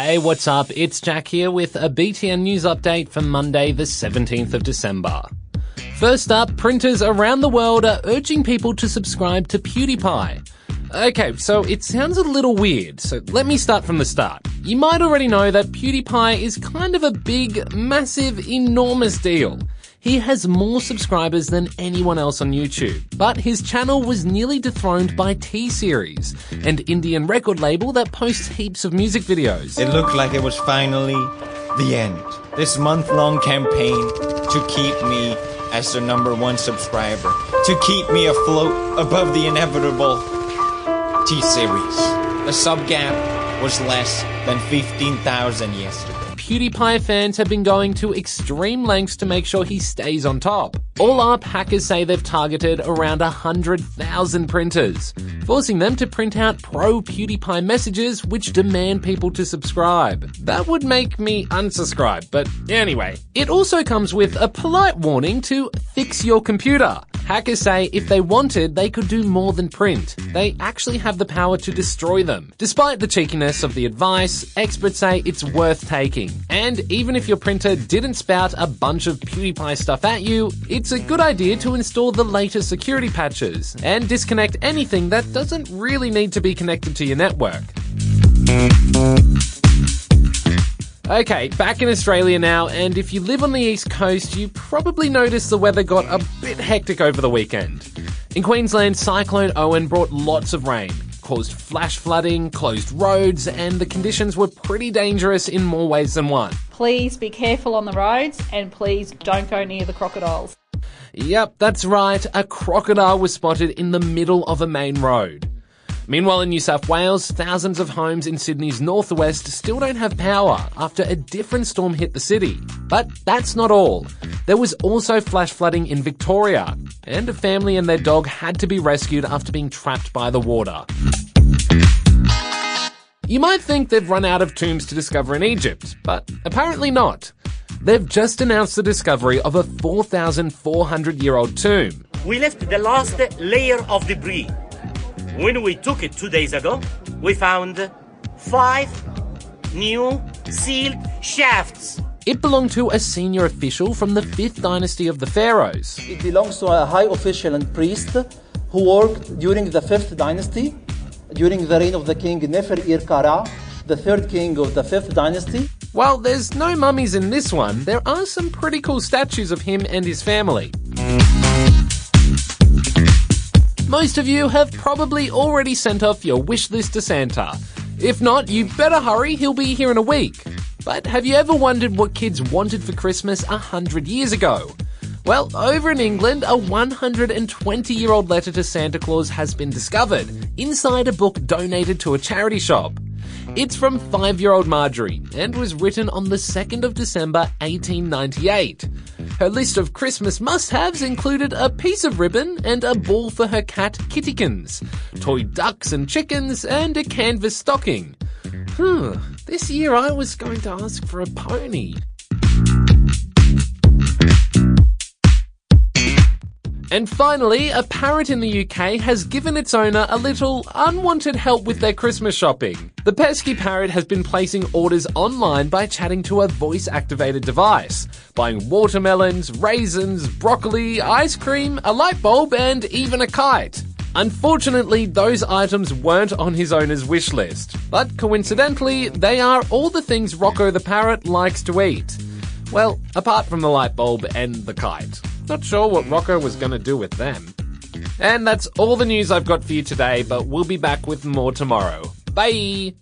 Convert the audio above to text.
Hey, what's up? It's Jack here with a BTN news update for Monday, the 17th of December. First up, printers around the world are urging people to subscribe to PewDiePie. Okay, so it sounds a little weird, so let me start from the start. You might already know that PewDiePie is kind of a big, massive, enormous deal. He has more subscribers than anyone else on YouTube, but his channel was nearly dethroned by T-Series, an Indian record label that posts heaps of music videos. It looked like it was finally the end. This month long campaign to keep me as the number one subscriber, to keep me afloat above the inevitable T Series. The sub gap was less than 15,000 yesterday. PewDiePie fans have been going to extreme lengths to make sure he stays on top. All up, hackers say they've targeted around 100,000 printers, forcing them to print out pro PewDiePie messages which demand people to subscribe. That would make me unsubscribe, but anyway. It also comes with a polite warning to fix your computer. Hackers say if they wanted, they could do more than print. Hmm. They actually have the power to destroy them. Despite the cheekiness of the advice, experts say it's worth taking. And even if your printer didn't spout a bunch of PewDiePie stuff at you, it's a good idea to install the latest security patches and disconnect anything that doesn't really need to be connected to your network. Okay, back in Australia now, and if you live on the east coast, you probably noticed the weather got a bit hectic over the weekend. In Queensland, Cyclone Owen brought lots of rain, caused flash flooding, closed roads, and the conditions were pretty dangerous in more ways than one. Please be careful on the roads and please don't go near the crocodiles. Yep, that's right, a crocodile was spotted in the middle of a main road. Meanwhile, in New South Wales, thousands of homes in Sydney's northwest still don't have power after a different storm hit the city. But that's not all. There was also flash flooding in Victoria, and a family and their dog had to be rescued after being trapped by the water. You might think they've run out of tombs to discover in Egypt, but apparently not. They've just announced the discovery of a 4,400 year old tomb. We left the last layer of debris. When we took it two days ago, we found five new sealed shafts. It belonged to a senior official from the 5th dynasty of the Pharaohs. It belongs to a high official and priest who worked during the 5th dynasty, during the reign of the king Nefer-ir-Kara, the third king of the 5th dynasty. While there's no mummies in this one, there are some pretty cool statues of him and his family. Most of you have probably already sent off your wish list to Santa. If not, you better hurry, he'll be here in a week. But have you ever wondered what kids wanted for Christmas a hundred years ago? Well, over in England, a 120 year old letter to Santa Claus has been discovered inside a book donated to a charity shop. It's from five year old Marjorie and was written on the 2nd of December 1898. Her list of Christmas must haves included a piece of ribbon and a ball for her cat Kittykins, toy ducks and chickens, and a canvas stocking. Hmm, this year I was going to ask for a pony. And finally, a parrot in the UK has given its owner a little unwanted help with their Christmas shopping. The pesky parrot has been placing orders online by chatting to a voice activated device, buying watermelons, raisins, broccoli, ice cream, a light bulb, and even a kite. Unfortunately, those items weren't on his owner's wish list, but coincidentally, they are all the things Rocco the parrot likes to eat. Well, apart from the light bulb and the kite. Not sure what Rocco was going to do with them. And that's all the news I've got for you today, but we'll be back with more tomorrow. Bye!